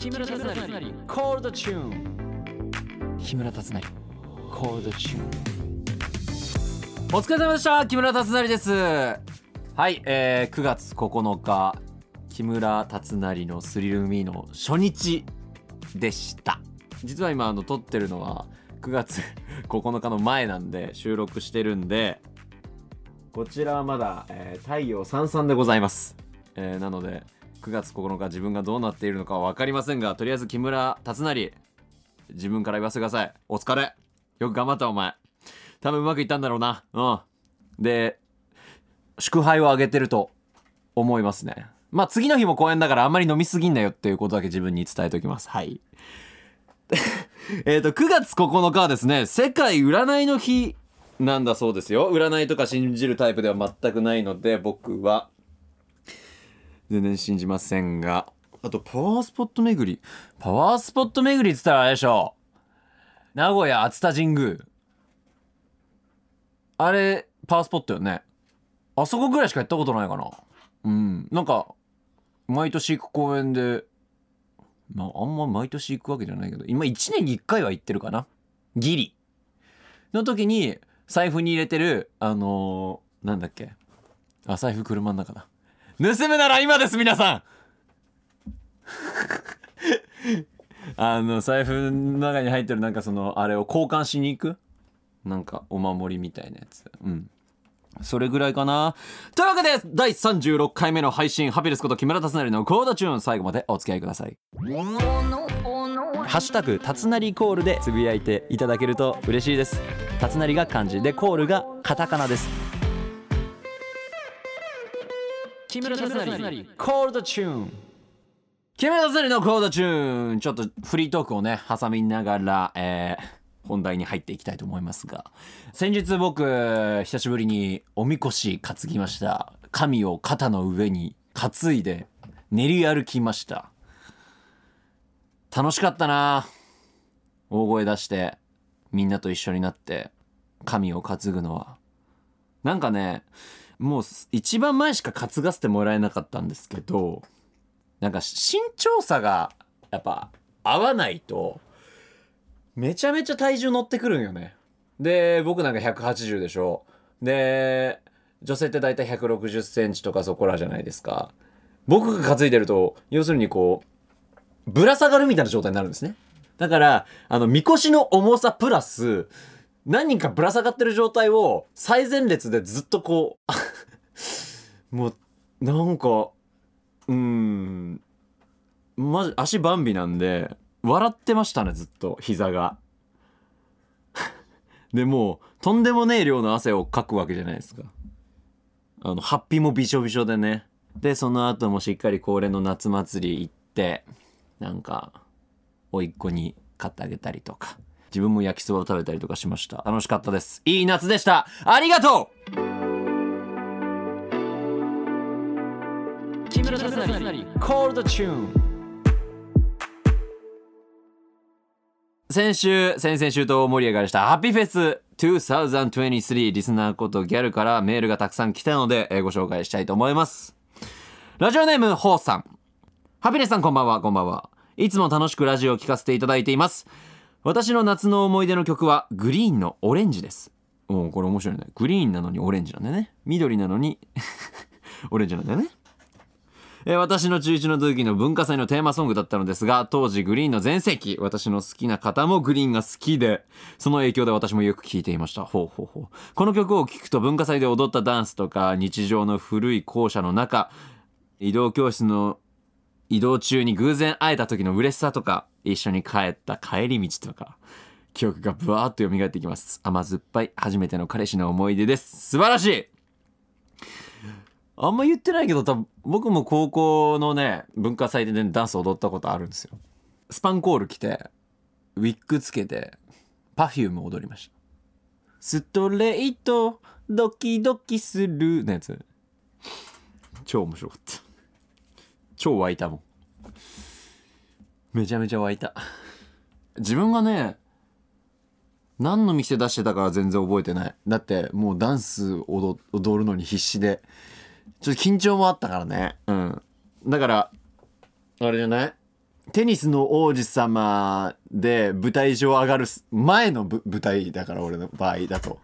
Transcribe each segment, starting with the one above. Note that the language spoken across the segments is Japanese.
木村達成。コールドチューン木村達成。コールドチューンお疲れ様でした。木村達成です。はい、えー、9月9日木村達成のスリルミーの初日でした。実は今あの撮ってるのは9月9日の前なんで収録してるんでこちらはまだ、えー太陽さんさんでございます、えーなので9月9日自分がどうなっているのかは分かりませんがとりあえず木村達成自分から言わせてください。お疲れ。よく頑張ったお前。多分うまくいったんだろうな。うん。で祝杯をあげてると思いますね。まあ次の日も公演だからあんまり飲みすぎんなよっていうことだけ自分に伝えておきます。はい。えっと9月9日はですね世界占いの日なんだそうですよ。占いとか信じるタイプでは全くないので僕は全然信じませんが。あとパワースポット巡り。パワースポット巡りっつったらあれでしょ。名古屋熱田神宮。あれパワースポットよね。あそこぐらいしか行ったことないかな。うん。なんか毎年行く公園でまああんま毎年行くわけじゃないけど今1年に1回は行ってるかな。ギリ。の時に財布に入れてるあのーなんだっけ。あ財布車の中だ。盗むなら今です皆さん。あの財布の中に入ってるなんかそのあれを交換しに行く？なんかお守りみたいなやつ。うん。それぐらいかな。というわけで第36回目の配信ハピネスこと木村達成のコードチューン最後までお付き合いください。ハッシュタグたつなりコールでつぶやいていただけると嬉しいです。たつなりが漢字でコールがカタカナです。木村達成。コールドチューン木村達成のコードチューンちょっとフリートークをね挟みながら、えー本題に入っていきたいと思いますが。先日僕久しぶりにおみこし担ぎました。神を肩の上に担いで練り歩きました。楽しかったな。大声出してみんなと一緒になって神を担ぐのは。なんかねもう一番前しか担がせてもらえなかったんですけどなんか身長差がやっぱ合わないとめちゃめちゃ体重乗ってくるんよね。で僕なんか180でしょ。で女性って大体160センチとかそこらじゃないですか。僕が担いでると要するにこうぶら下がるみたいな状態になるんですね。だからあのみこしの重さプラス何人かぶら下がってる状態を最前列でずっとこう もうなんかうん。マジ足バンビなんで笑ってましたねずっと膝が。でもうとんでもねえ量の汗をかくわけじゃないですか。あのハッピーもびしょびしょでね。でその後もしっかり恒例の夏祭り行ってなんか甥っ子に買ってあげたりとか。自分も焼きそばを食べたりとかしました。楽しかったです。いい夏でした。ありがとう。木村達成コールドチューン先週先々週と盛り上がりしたハッピーフェス2023リスナーことギャルからメールがたくさん来たので、えーご紹介したいと思います。ラジオネームホーさん。ハピネさんこんばんは。こんばんは。いつも楽しくラジオを聞かせていただいています私の夏の思い出の曲はグリーンのオレンジです。おおこれ面白いね。グリーンなのにオレンジなんだよね。緑なのに オレンジなんだよね。えー私の中1の時の文化祭のテーマソングだったのですが当時グリーンの全盛期私の好きな方もグリーンが好きでその影響で私もよく聴いていました。ほうほうほう。この曲を聴くと文化祭で踊ったダンスとか日常の古い校舎の中移動教室の移動中に偶然会えた時の嬉しさとか一緒に帰った帰り道とか記憶がブワーッと蘇ってきます。甘酸っぱい初めての彼氏の思い出です。素晴らしい!あんま言ってないけど多分僕も高校のね文化祭でねダンス踊ったことあるんですよ。スパンコール着てウィッグつけて Perfume 踊りました。ストレートドキドキするのやつ。超面白かった。超湧いたもん。めちゃめちゃ湧いた。自分がね何の店出してたかは全然覚えてない。だってもうダンス踊るのに必死で。ちょっと緊張もあったからね。うん。だからあれじゃない？テニスの王子様で舞台上上がる前の舞台だから俺の場合だと。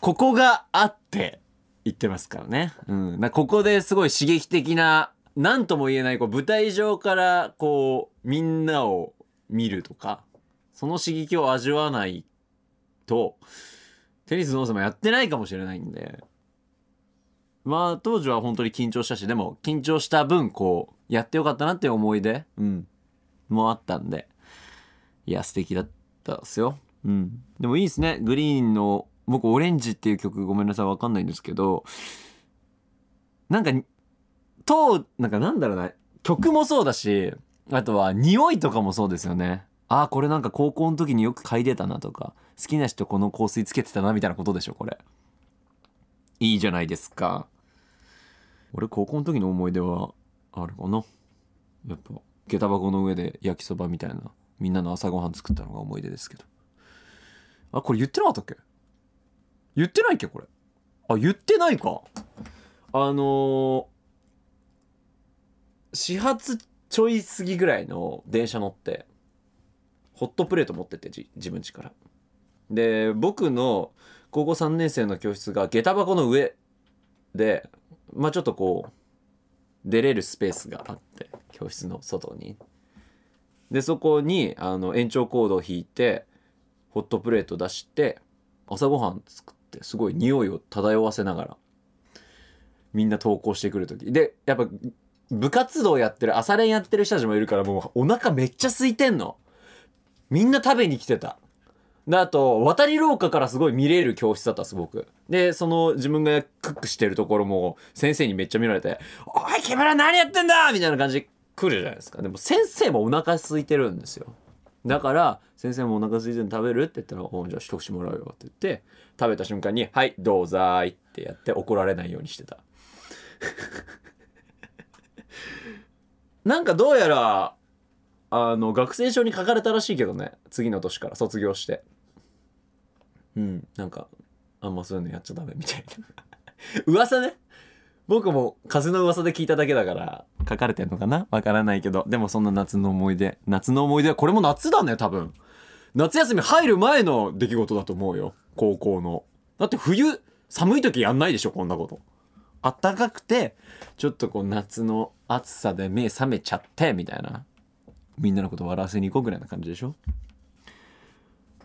ここがあって言ってますからね、うん、ここですごい刺激的な何とも言えないこう舞台上からこうみんなを見るとかその刺激を味わわないとテニスの王様やってないかもしれないんで。まあ当時は本当に緊張したしでも緊張した分こうやってよかったなっていう思い出、うん、もあったんでいや素敵だったっすよ、うん、でもいいですね。グリーンの僕オレンジっていう曲ごめんなさいわかんないんですけどなんかとなんかなんだろうな曲もそうだしあとは匂いとかもそうですよね。ああこれなんか高校の時によく嗅いでたなとか好きな人この香水つけてたなみたいなことでしょこれ。いいじゃないですか。俺高校の時の思い出はあるかな。やっぱ下駄箱の上で焼きそばみたいなみんなの朝ごはん作ったのが思い出ですけど。あこれ言ってなかったっけ？言ってないっけこれ。あ言ってないか。あのー、始発ちょい過ぎぐらいの電車乗ってホットプレート持ってって自分家から。で僕の高校3年生の教室が下駄箱の上でまあちょっとこう出れるスペースがあって教室の外に。でそこにあの延長コードを引いてホットプレート出して朝ごはん作ってすごい匂いを漂わせながらみんな登校してくる時。でやっぱ部活動やってる朝練やってる人たちもいるからもうお腹めっちゃ空いてんの。みんな食べに来てた。であと渡り廊下からすごい見れる教室だったすごくでその自分がクックしてるところも先生にめっちゃ見られて「おい木村何やってんだ!」みたいな感じで来るじゃないですか。でも先生もお腹空いてるんですよ。だから先生もお腹空いてるの食べる？って言ったら「おじゃあ一口もらうよ」って言って食べた瞬間に「はいどうざーい」ってやって怒られないようにしてた。なんかどうやらあの学生証に書かれたらしいけどね。次の年から卒業して。うん。なんかあんまそういうのやっちゃダメみたいな。噂ね。僕も風の噂で聞いただけだから書かれてんのかな？わからないけど。でもそんな夏の思い出。夏の思い出はこれも夏だね多分。夏休み入る前の出来事だと思うよ。高校の。だって冬寒い時やんないでしょこんなこと。あったかくてちょっとこう夏の暑さで目覚めちゃってみたいな。みんなのこと笑わせに行こうぐらいな感じでしょ？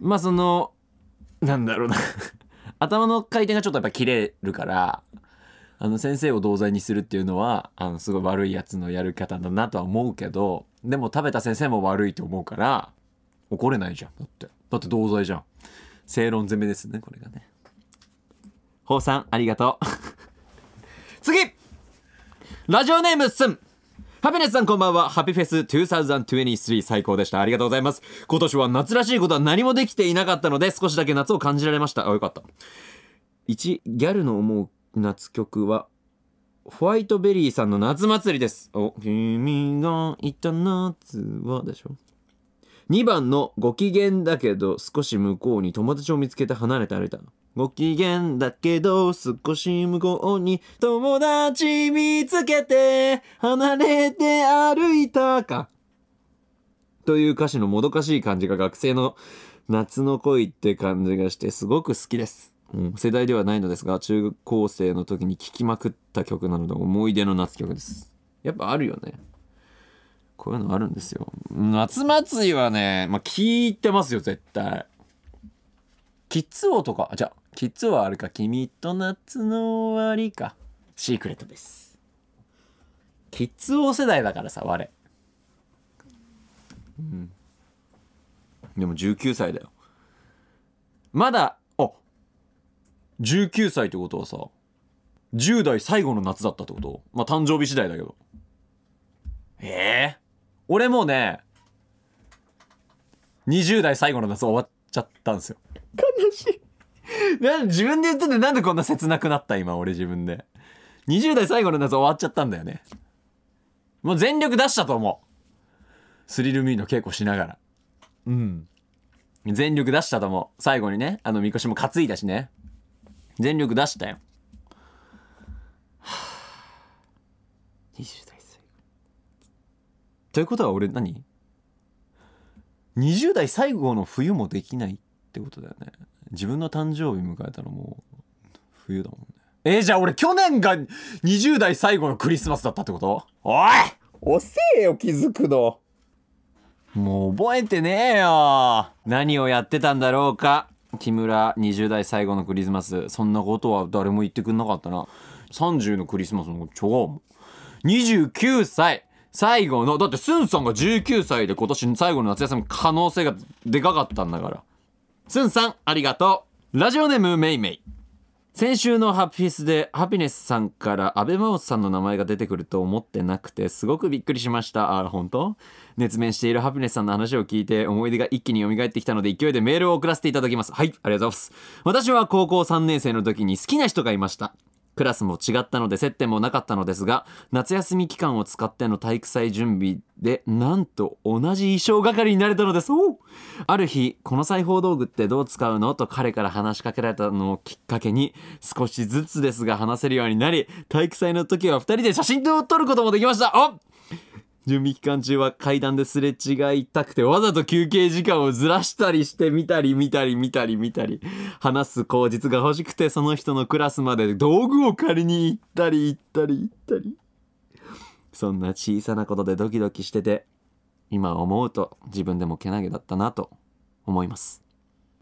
まあそのなんだろうな。頭の回転がちょっとやっぱ切れるからあの先生を同罪にするっていうのはあのすごい悪いやつのやる方だなとは思うけどでも食べた先生も悪いと思うから怒れないじゃんだって。だって同罪じゃん。正論攻めですねこれがね。ほうさんありがとう。次ラジオネームすんハピネスさんこんばんは。ハピフェス2023最高でした。ありがとうございます。今年は夏らしいことは何もできていなかったので少しだけ夏を感じられました。あ、よかった。1、ギャルの思う夏曲はホワイトベリーさんの夏祭りです。お、君がいた夏はでしょ。2番のご機嫌だけど少し向こうに友達を見つけて離れて歩いた。ご機嫌だけど少し向こうに友達見つけて離れて歩いたか。という歌詞のもどかしい感じが学生の夏の恋って感じがしてすごく好きです。うん、世代ではないのですが中高生の時に聴きまくった曲なので思い出の夏曲ですやっぱあるよねこういうのあるんですよ夏祭りはねまあ聞いてますよ絶対キッズ王とかあじゃあキッズ王はあるか君と夏の終わりか。シークレットです。キッズ王世代だからさ我。うん。でも19歳だよ。まだあ19歳ってことはさ10代最後の夏だったってこと？まあ誕生日次第だけど。ええ俺もうね20代最後の夏終わっちゃったんですよ。悲しい。なん自分で言っててなんでこんな切なくなった今俺自分で。20代最後の夏終わっちゃったんだよね。もう全力出したと思う。スリルミーの稽古しながら。うん。全力出したと思う。最後にねあのみこしも担いだしね。全力出したよ。はあ、20代最後。ということは俺何 ?20 代最後の冬もできない。ってことだよね。自分の誕生日迎えたらもう冬だもんね。えーじゃあ俺去年が20代最後のクリスマスだったってこと？おい！遅えよ気づくの。もう覚えてねえよ。何をやってたんだろうか。木村20代最後のクリスマス。そんなことは誰も言ってくんなかったな。30のクリスマスの方が違うもん29歳。最後のだってスンさんが19歳で今年最後の夏休み可能性がでかかったんだからスンさんありがとう。ラジオネームメイメイ。先週のハッピースでハピネスさんから安倍真央さんの名前が出てくると思ってなくてすごくびっくりしました。あ本当？熱弁しているハピネスさんの話を聞いて思い出が一気に蘇ってきたので勢いでメールを送らせていただきます。はいありがとうございます。私は高校3年生の時に好きな人がいました。クラスも違ったので接点もなかったのですが夏休み期間を使っての体育祭準備でなんと同じ衣装係になれたのです。ある日この裁縫道具ってどう使うの？と彼から話しかけられたのをきっかけに少しずつですが話せるようになり体育祭の時は2人で写真を撮ることもできました。お準備期間中は階段ですれ違いたくてわざと休憩時間をずらしたりして見たり見たり見たり見たり話す口実が欲しくてその人のクラスまで道具を借りに行ったり行ったり行ったり。そんな小さなことでドキドキしてて今思うと自分でもけなげだったなと思います。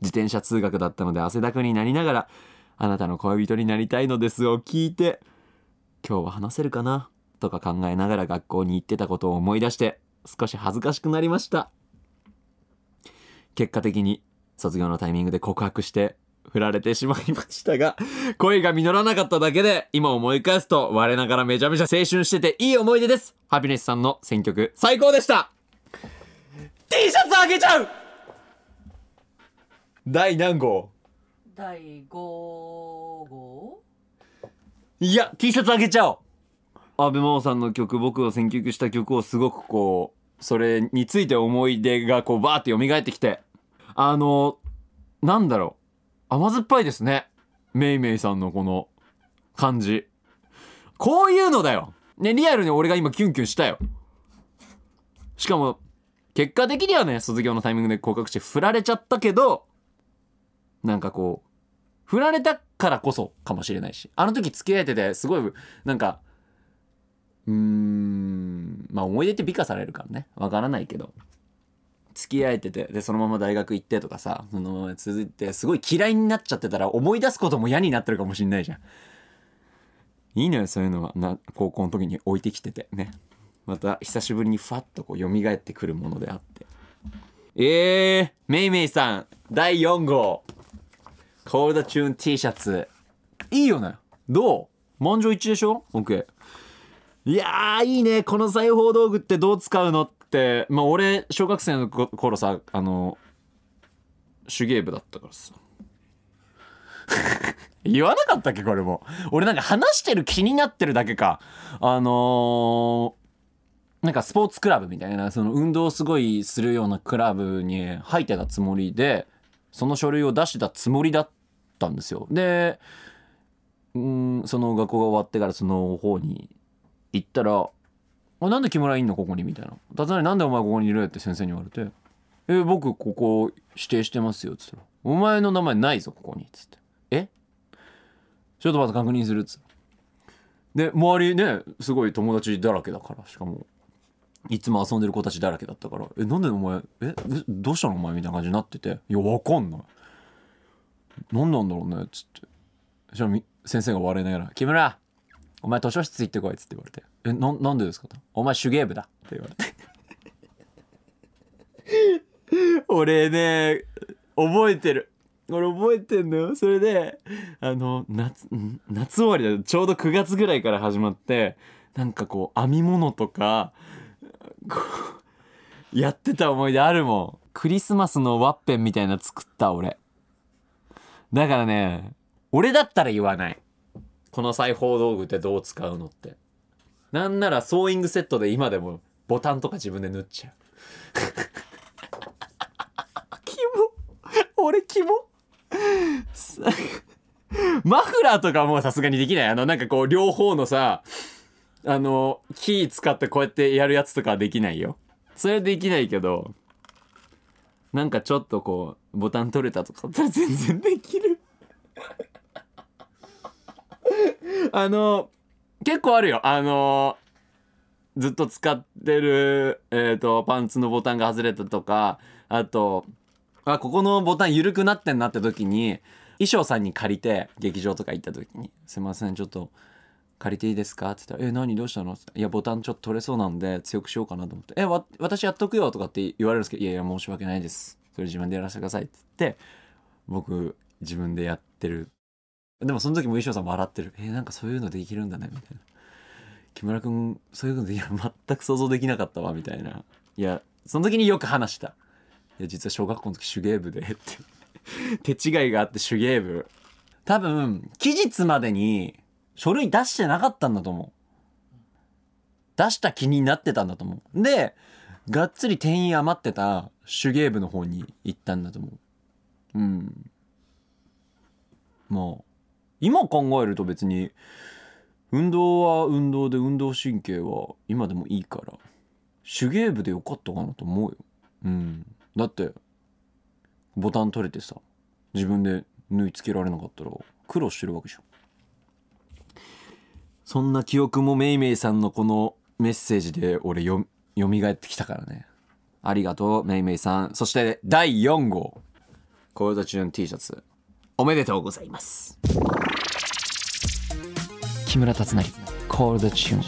自転車通学だったので汗だくになりながらあなたの恋人になりたいのですを聞いて今日は話せるかな？とか考えながら学校に行ってたことを思い出して少し恥ずかしくなりました。結果的に卒業のタイミングで告白して振られてしまいましたが 恋が実らなかっただけで今思い返すと我ながらめちゃめちゃ青春してていい思い出です。ハピネスさんの選曲最高でした。T シャツあげちゃう！第何号？第5号？いや T シャツあげちゃおう阿部真央さんの曲僕が選曲した曲をすごくこうそれについて思い出がこうバーって蘇ってきてあのなんだろう。甘酸っぱいですね。めいめいさんのこの感じ。こういうのだよ。ねリアルに俺が今キュンキュンしたよ。しかも結果的にはね卒業のタイミングで告白して振られちゃったけどなんかこう振られたからこそかもしれないしあの時付き合えててすごいなんかうーん。まあ思い出って美化されるからね。わからないけど。付き合えててでそのまま大学行ってとかさそのまま続いてすごい嫌いになっちゃってたら思い出すことも嫌になってるかもしんないじゃん。いいのよそういうのは。な高校の時に置いてきててね。また久しぶりにファッとこう蘇ってくるものであって。えー、めいめいさん第4号。コールドチューン T シャツ。いいよね。どう？満場一致でしょ ?OK いやいいね。この裁縫道具ってどう使うのって。まあ俺小学生の頃さあの手芸部だったからさ。言わなかったっけこれも。俺なんか話してる気になってるだけか。あのー、なんかスポーツクラブみたいなその運動すごいするようなクラブに入ってたつもりでその書類を出してたつもりだったんですよ。でうんその学校が終わってからその方に行ったら「あなんで木村いんの？ここに」みたいな「達成なんでお前ここにいる?」って先生に言われて「え僕ここ指定してますよ」っつったら「お前の名前ないぞここに」っつって「えちょっとまた確認する」っつってで周りねすごい友達だらけだからしかも。いつも遊んでる子たちだらけだったから「えなんでお前？え？えどうしたの？お前」みたいな感じになってて「いやわかんない」「何なんだろうね」っつって。そしたらみ先生が笑いながら「木村！お前図書室行ってこい」っつって言われて「えななんでですか?」と「お前手芸部だ」って言われて。俺ね覚えてる。俺覚えてんのよ。それであの夏夏終わりだ。ちょうど9月ぐらいから始まってなんかこう編み物とかこうやってた思い出あるもん。クリスマスのワッペンみたいな作った俺。だからね俺だったら言わない。この裁縫道具ってどう使うのって。なんならソーイングセットで今でもボタンとか自分で縫っちゃう。キモ。俺キモ。さ マフラーとかはもうさすがにできない。あのなんかこう両方のさあのキー使ってこうやってやるやつとかはできないよ。それはできないけどなんかちょっとこうボタン取れたとかだったら全然できる あの結構あるよあのずっと使ってる、えー、とパンツのボタンが外れたとかあとあここのボタン緩くなってんなって時に衣装さんに借りて劇場とか行った時に「すいませんちょっと借りていいですか?」って言ったら「え何？どうしたの?」っていやボタンちょっと取れそうなんで強くしようかなと思って「えわ私やっとくよ」とかって言われるんですけど「いやいや申し訳ないですそれ自分でやらせてください」って言って僕自分でやってるでもその時も衣装さんも笑ってる「えなんかそういうのできるんだね」みたいな「木村君そういうのできる全く想像できなかったわ」みたいな。いやその時によく話した「いや実は小学校の時手芸部で」って。手違いがあって手芸部。多分期日までに書類出してなかったんだと思う。出した気になってたんだと思う。でがっつり店員余ってた手芸部の方に行ったんだと思う。うん。まあ今考えると別に運動は運動で運動神経は今でもいいから手芸部でよかったかなと思うよ。うん。だってボタン取れてさ自分で縫い付けられなかったら苦労してるわけじゃん。そんな記憶もめいめいさんのこのメッセージで俺よ蘇ってきたからね。ありがとうめいめいさん。そして第4号。コールドチューン T シャツ。おめでとうございます。木村達成コールドチューン。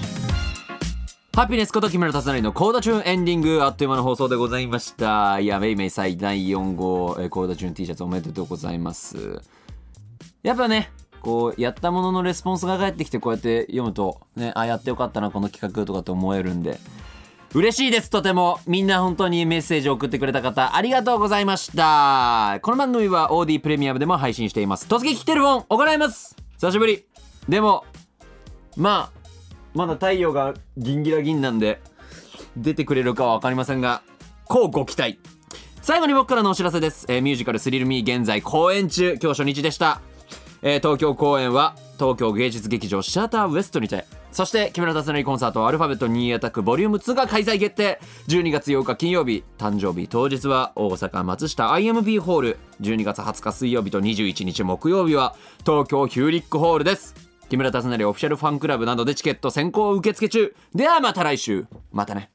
ハピネスこと木村達成のコーダチューンエンディングあっという間の放送でございました。いやめいめい最第4号えーコーダチューン T シャツおめでとうございます。やっぱねこうやったもののレスポンスが返ってきてこうやって読むとねあやってよかったなこの企画とかって思えるんで嬉しいです。とても。みんな本当にメッセージを送ってくれた方ありがとうございました。この番組は OD プレミアムでも配信しています。突撃テレフォン行います。久しぶり。でもまあまだ太陽がギンギラギンなんで出てくれるかは分かりませんがこうご期待。最後に僕からのお知らせです、えーミュージカル「スリルミー」現在公演中。今日初日でした、えー東京公演は東京芸術劇場シアターウエストにてそして木村達成コンサートアルファベット2アタックボリューム2が開催決定。12月8日金曜日誕生日当日は大阪松下 IMB ホール12月20日水曜日と21日木曜日は東京ヒューリックホールです。木村達成オフィシャルファンクラブなどでチケット先行受付中。ではまた来週。またね。